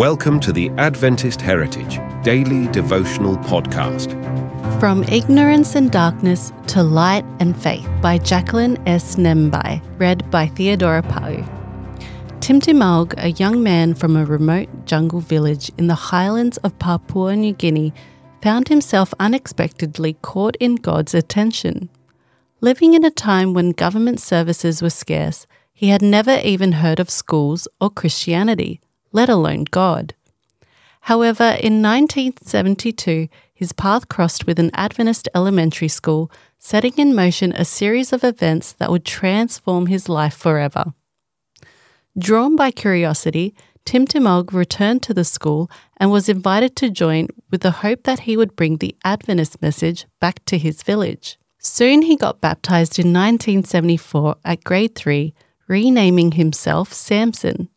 Welcome to the Adventist Heritage Daily Devotional Podcast. From Ignorance and Darkness to Light and Faith by Jacklyn S. Nembai, read by Theodora Pau. Tim Timaug, a young man from a remote jungle village in the highlands of Papua New Guinea, found himself unexpectedly caught in God's attention. Living in a time when government services were scarce, he had never even heard of schools or Christianity, let alone God. However, in 1972, his path crossed with an Adventist elementary school, setting in motion a series of events that would transform his life forever. Drawn by curiosity, Tim Timaug returned to the school and was invited to join with the hope that he would bring the Adventist message back to his village. Soon he got baptized in 1974 at grade 3 renaming himself Samson.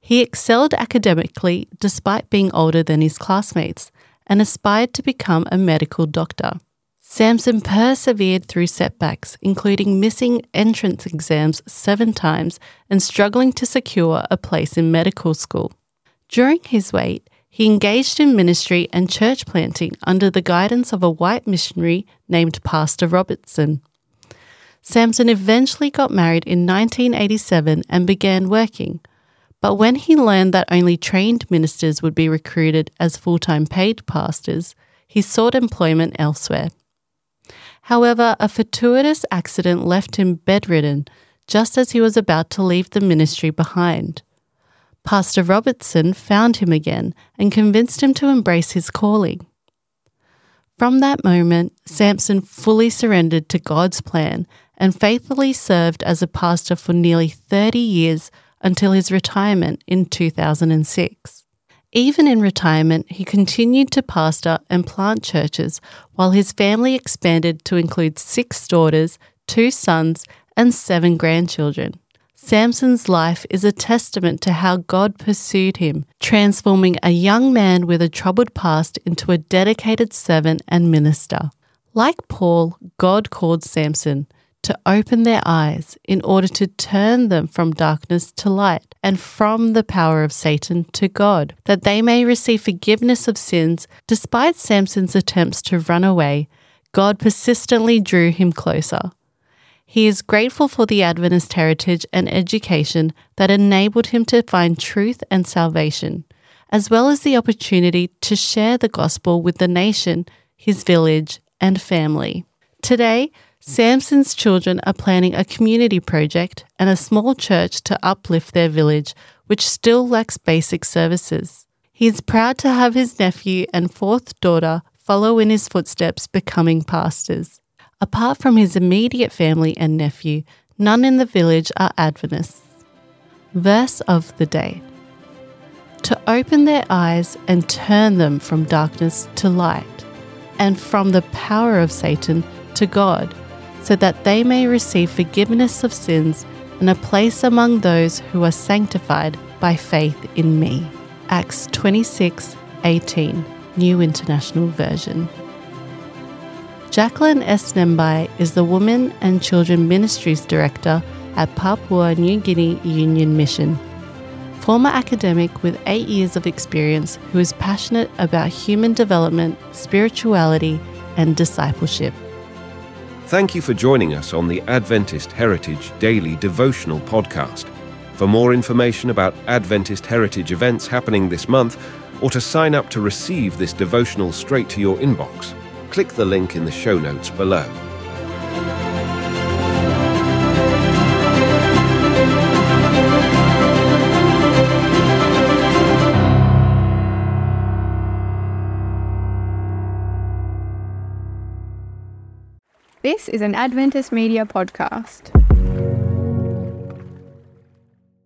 He excelled academically despite being older than his classmates and aspired to become a medical doctor. Samson persevered through setbacks, including missing entrance exams seven times and struggling to secure a place in medical school. During his wait, he engaged in ministry and church planting under the guidance of a white missionary named Pastor Robertson. Samson eventually got married in 1987 and began working. But when he learned that only trained ministers would be recruited as full time paid pastors, he sought employment elsewhere. However, a fortuitous accident left him bedridden just as he was about to leave the ministry behind. Pastor Robertson found him again and convinced him to embrace his calling. From that moment, Samson fully surrendered to God's plan and faithfully served as a pastor for nearly 30 years until his retirement in 2006. Even in retirement, he continued to pastor and plant churches while his family expanded to include six daughters, two sons, and seven grandchildren. Samson's life is a testament to how God pursued him, transforming a young man with a troubled past into a dedicated servant and minister. Like Paul, God called Samson to open their eyes in order to turn them from darkness to light and from the power of Satan to God, that they may receive forgiveness of sins. Despite Samson's attempts to run away, God persistently drew him closer. He is grateful for the Adventist heritage and education that enabled him to find truth and salvation, as well as the opportunity to share the gospel with the nation, his village, and family. Today, Samson's children are planning a community project and a small church to uplift their village, which still lacks basic services. He is proud to have his nephew and fourth daughter follow in his footsteps, becoming pastors. Apart from his immediate family and nephew, none in the village are Adventists. Verse of the day To open their eyes and turn them from darkness to light, and from the power of Satan to God so that they may receive forgiveness of sins and a place among those who are sanctified by faith in me. Acts 26 18, New International Version. Jacklyn S. Nembai is the Women and Children Ministries Director at Papua New Guinea Union Mission. Former academic with eight years of experience who is passionate about human development, spirituality, and discipleship. Thank you for joining us on the Adventist Heritage Daily Devotional Podcast. For more information about Adventist Heritage events happening this month, or to sign up to receive this devotional straight to your inbox, click the link in the show notes below. This is an Adventist Media podcast.